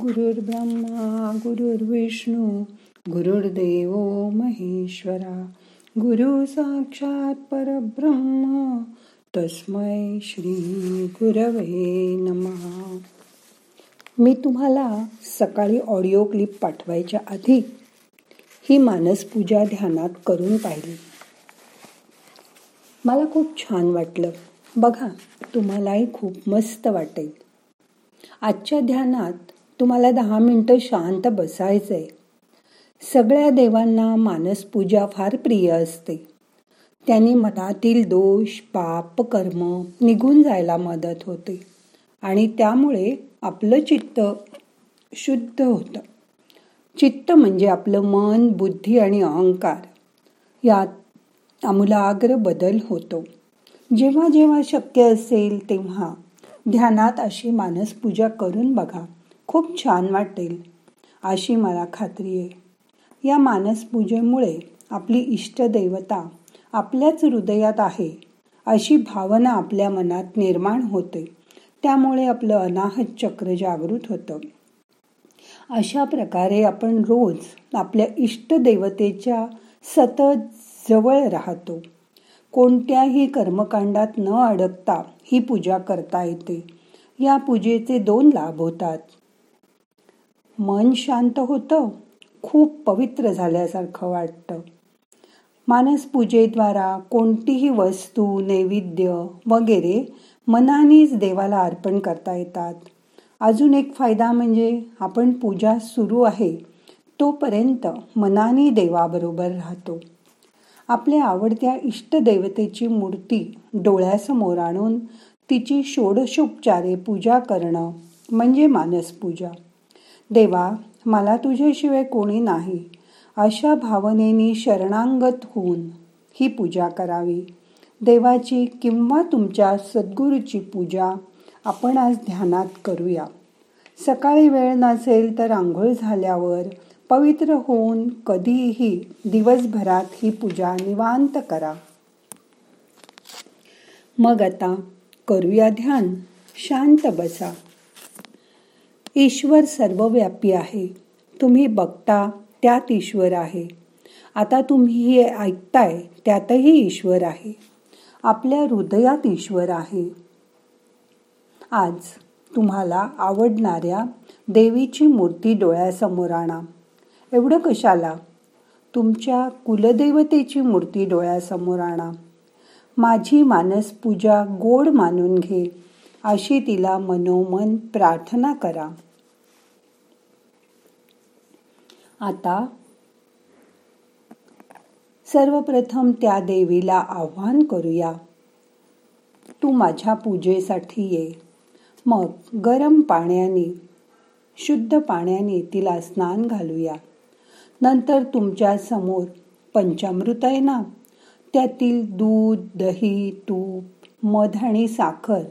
गुरुर्ब्रह्मा गुरुर्विष्णू गुरुर्देव महेश्वरा गुरु साक्षात परब्रह्म तस्मै श्री गुरवे नमः. मी तुम्हाला सकाळी ऑडिओ क्लिप पाठवायच्या आधी ही मानसपूजा ध्यानात करून पाहिली. मला खूप छान वाटलं. बघा तुम्हालाही खूप मस्त वाटेल. आजच्या ध्यानात तुम्हाला दहा मिनटं शांत बसायचंय. सगळ्या देवांना मानसपूजा फार प्रिय असते. त्यांनी मनातील दोष पाप कर्म निघून जायला मदत होते. आणि त्यामुळे आपलं चित्त शुद्ध होतं. चित्त म्हणजे आपलं मन बुद्धी आणि अहंकार. यात आमूलाग्र बदल होतो. जेव्हा जेव्हा शक्य असेल तेव्हा ध्यानात अशी मानसपूजा करून बघा. खूप छान वाटेल अशी मला खात्री आहे. या मानसपूजेमुळे आपली इष्टदैवता आपल्याच हृदयात आहे अशी भावना आपल्या मनात निर्माण होते. त्यामुळे आपलं अनाहत चक्र जागृत होतं. अशा प्रकारे आपण रोज आपल्या इष्टदेवतेच्या सतत जवळ राहतो. कोणत्याही कर्मकांडात न अडकता ही पूजा करता येते. या पूजेचे दोन लाभ होतात. मन शांत होतं खूप पवित्र झाल्यासारखं वाटतं. मानस पूजेद्वारा कोणतीही वस्तू नैवेद्य वगैरे मनानेच देवाला अर्पण करता येतात. अजून एक फायदा म्हणजे आपण पूजा सुरू आहे तोपर्यंत मनाने देवाबरोबर राहतो. आपल्या आवडत्या इष्टदेवतेची मूर्ती डोळ्यासमोर आणून तिची षोडशोपचारे पूजा करणं म्हणजे मानसपूजा देवा मला तुझ्याशिवाय कोणी नाही. अशा भावनेनी शरणांगत होऊन ही पूजा करावी. देवाची किंवा तुमच्या सद्गुरूची पूजा आपण आज ध्यानात करूया. सकाळी वेळ नसेल तर आंघोळ झाल्यावर पवित्र होऊन कधीही दिवसभरात ही पूजा निवांत करा. मग आता करूया ध्यान. शांत बसा. ईश्वर सर्वव्यापी आहे. तुम्ही बघता त्यात ईश्वर आहे. आता तुम्ही हे ऐकताय त्यातही ईश्वर आहे. आपल्या हृदयात ईश्वर आहे. आज तुम्हाला आवडणाऱ्या देवीची मूर्ती डोळ्यासमोर आणा. एवढं कशाला? तुमच्या कुलदेवतेची मूर्ती डोळ्यासमोर आणा. माझी मानस पूजा गोड मानून घे. अशी तिला मनोमन प्रार्थना करा. आता सर्वप्रथम त्या देवीला आव्हान करूया. तू माझ्या पूजेसाठी ये. मग गरम पाण्याने शुद्ध पाण्याने तिला स्नान घालूया. नंतर तुमच्यासमोर पंचामृत आहे ना? त्यातील दूध दही तूप मध आणि साखर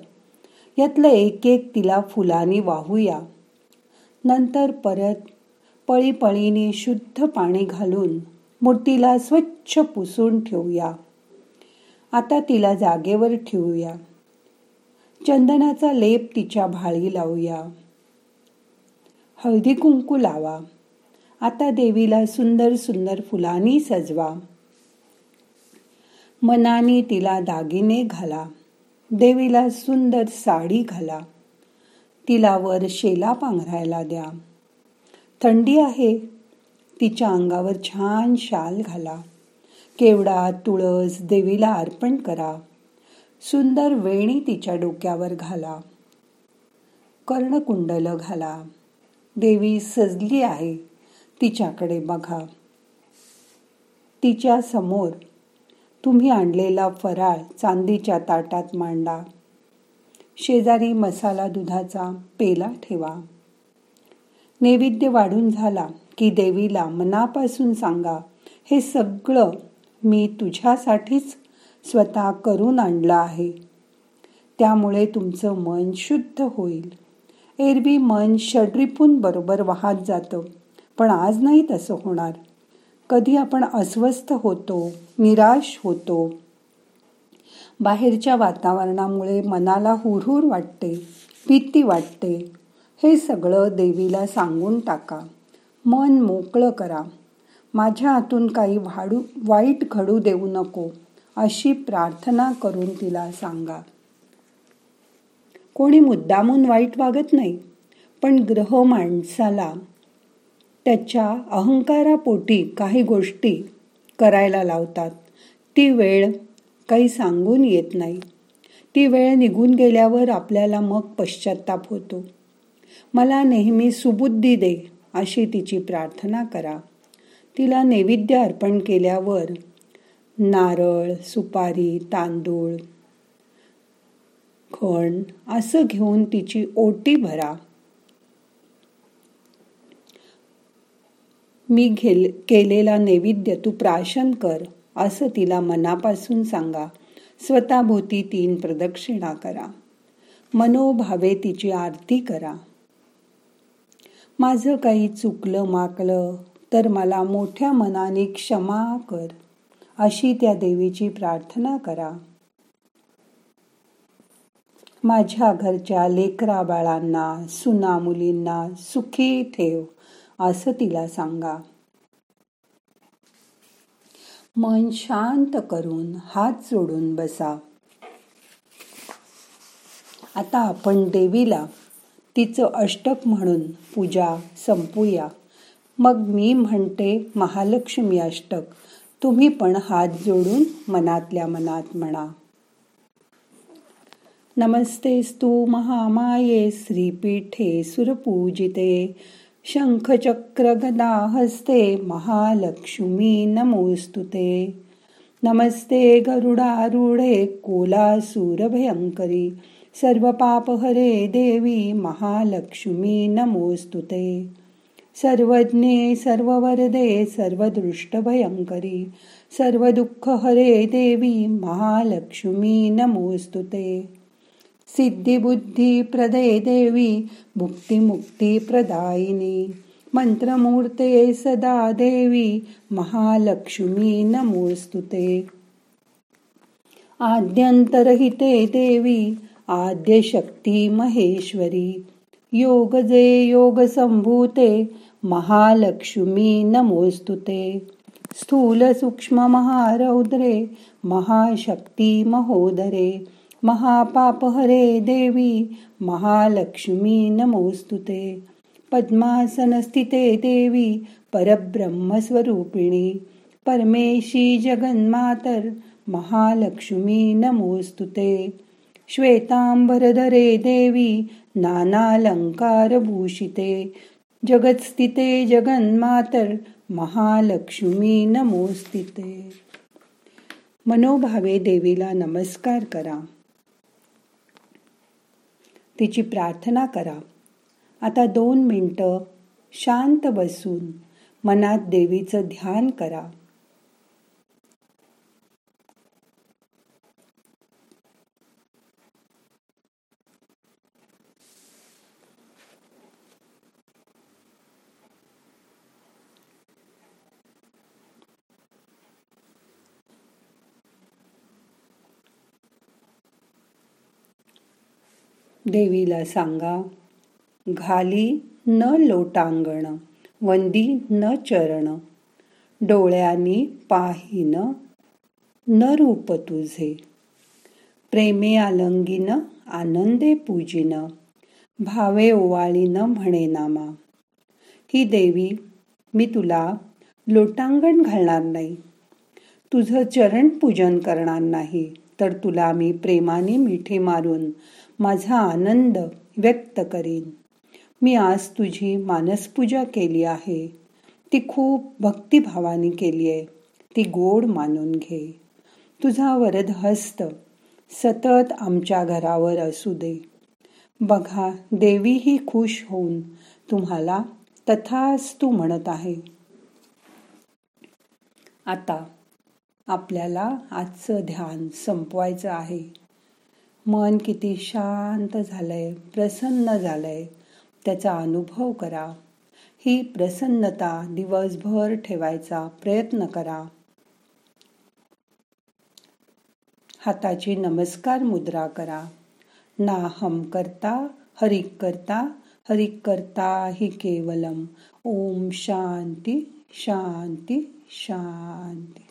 यातलं एक एक तिला फुलानी वाहूया. नंतर परत पळीपळीने शुद्ध पाणी घालून मूर्तीला स्वच्छ पुसून ठेवूया. आता तिला जागेवर ठेवूया. चंदनाचा लेप तिच्या भाळी लावूया. हळदी कुंकू लावा. आता देवीला सुंदर सुंदर फुलांनी सजवा. मनाने तिला दागिने घाला. देवीला सुंदर साडी घाला. तिला वर शेला पांघरायला द्या. थंडी आहे. तिच्या अंगावर छान शाल घाला. केवडा तुळस देवीला अर्पण करा. सुंदर वेणी तिच्या डोक्यावर घाला. कर्णकुंडल घाला. देवी सजली आहे. तिच्याकडे बघा. तिच्या समोर तुम्ही आणलेला फराळ चांदीच्या ताटात मांडा. शेजारी मसाला दुधाचा पेला ठेवा. नैवेद्य वाढून झाला की देवीला मनापासून सांगा हे सगळं मी तुझ्यासाठीच स्वतः करून आणलं आहे. त्यामुळे तुमचं मन शुद्ध होईल. एरवी मन षड्रिपून बरोबर वाहत जातं पण आज नाही तसं होणार. कधी आपण अस्वस्थ होतो निराश होतो बाहेरच्या वातावरणामुळे मनाला हुरहुर वाटते भीती वाटते हे सगळं देवीला सांगून टाका. मन मोकळं करा. माझ्या हातून काही वाढू वाईट घडू देऊ नको अशी प्रार्थना करून तिला सांगा. कोणी मुद्दामून वाईट वागत नाही पण ग्रह माणसाला त्याच्या अहंकारापोटी काही गोष्टी करायला लावतात. ती वेळ काही सांगून येत नाही. ती वेळ निघून गेल्यावर आपल्याला मग पश्चाताप होतो. मला नेहमी सुबुद्धी दे अशी तिची प्रार्थना करा. तिला नैवेद्य अर्पण केल्यावर नारळ सुपारी तांदूळ खण असं घेऊन तिची ओटी भरा. मी घेल केलेला नैवेद्य तू प्राशन कर असं तिला मनापासून सांगा. स्वतःभोवती तीन प्रदक्षिणा करा. मनोभावे तिची आरती करा. माझं काही चुकलं माकलं तर मला मोठ्या मनाने क्षमा कर. अशी त्या देवीची प्रार्थना करा. माझ्या घरच्या लेकरा बाळांना सुना मुलींना सुखी ठेव असं तिला सांगा. मन शांत करून हात जोडून बसा. आता आपण देवीला तिचं अष्टक म्हणून पूजा संपूया. मग मी म्हणते महालक्ष्मी अष्टक तुम्ही पण हात जोडून मनातल्या मनात म्हणा. नमस्तेस्तु महामाये श्रीपीठे सुरपूजिते गदा हस्ते महालक्ष्मी नमोस्तुते. नमस्ते गरुडारूढे भयंकरी सर्व हरे देवी महालक्ष्मी नमोस्तुते सर्वज्ञे सर्ववरदे सर्वदृष्टभयंकरी सर्व दुःख हरे देवी महालक्ष्मी नमोस्तुते सिद्धिबुद्धिप्रदे देवी भुक्तिमुक्तिप्रदायिनी मंत्रमूर्ते सदा देवी महालक्ष्मी नमोस्तुते आद्यंतरहिते देवी आद्यशक्ती महेश्वरी. योगजे योगसंभूते महालक्ष्मी नमोस्तुते. स्थूल सूक्ष्म महारौद्रे महाशक्ती महोदरे. महापापहरे देवी महालक्ष्मी नमोस्तुते. पद्मासनस्थिते देवी परब्रह्मस्वरूपिणी परमेशी जगन्मातर महालक्ष्मी नमोस्तुते. श्वेतांबरधरे देवी नानालंकारभूषिते। जगत्स्थिते जगन्मातर महालक्ष्मी नमोस्तिते मनोभावे देवीला नमस्कार करा। तिची प्रार्थना करा। आता दोन मिनटं शांत बसून मनात देवीचं ध्यान करा। देवीला सांगा घाली न लोटांगण वंदी न चरण डोळ्यांनी पाहिन न रूप तुझे. प्रेमे आलंगीन आनंदे पूजिन भावे ओवाळीन म्हणे नामा. ही देवी मी तुला लोटांगण घालणार नाही. तुझं चरण पूजन करणार नाही तर तुला मी प्रेमाने मिठी मारून माझा आनंद व्यक्त करीन. मी आज तुझी मानसपूजा केली आहे. ती खूप भक्तिभावाने केली आहे. ती गोड मानून घे. तुझा वरदहस्त सतत आमच्या घरावर असू दे. बघा देवीही खुश होऊन तुम्हाला तथाच तू म्हणत आहे. आता आपल्याला आजचं ध्यान संपवायचं आहे. मन किती शांत झालंय प्रसन्न झालंय त्याचा अनुभव करा. ही प्रसन्नता दिवसभर ठेवायचा प्रयत्न करा. हाताची नमस्कार मुद्रा करा. ना हम करता हरिक करता हरिक करता ही केवलम. ओम शांती शांती शांती.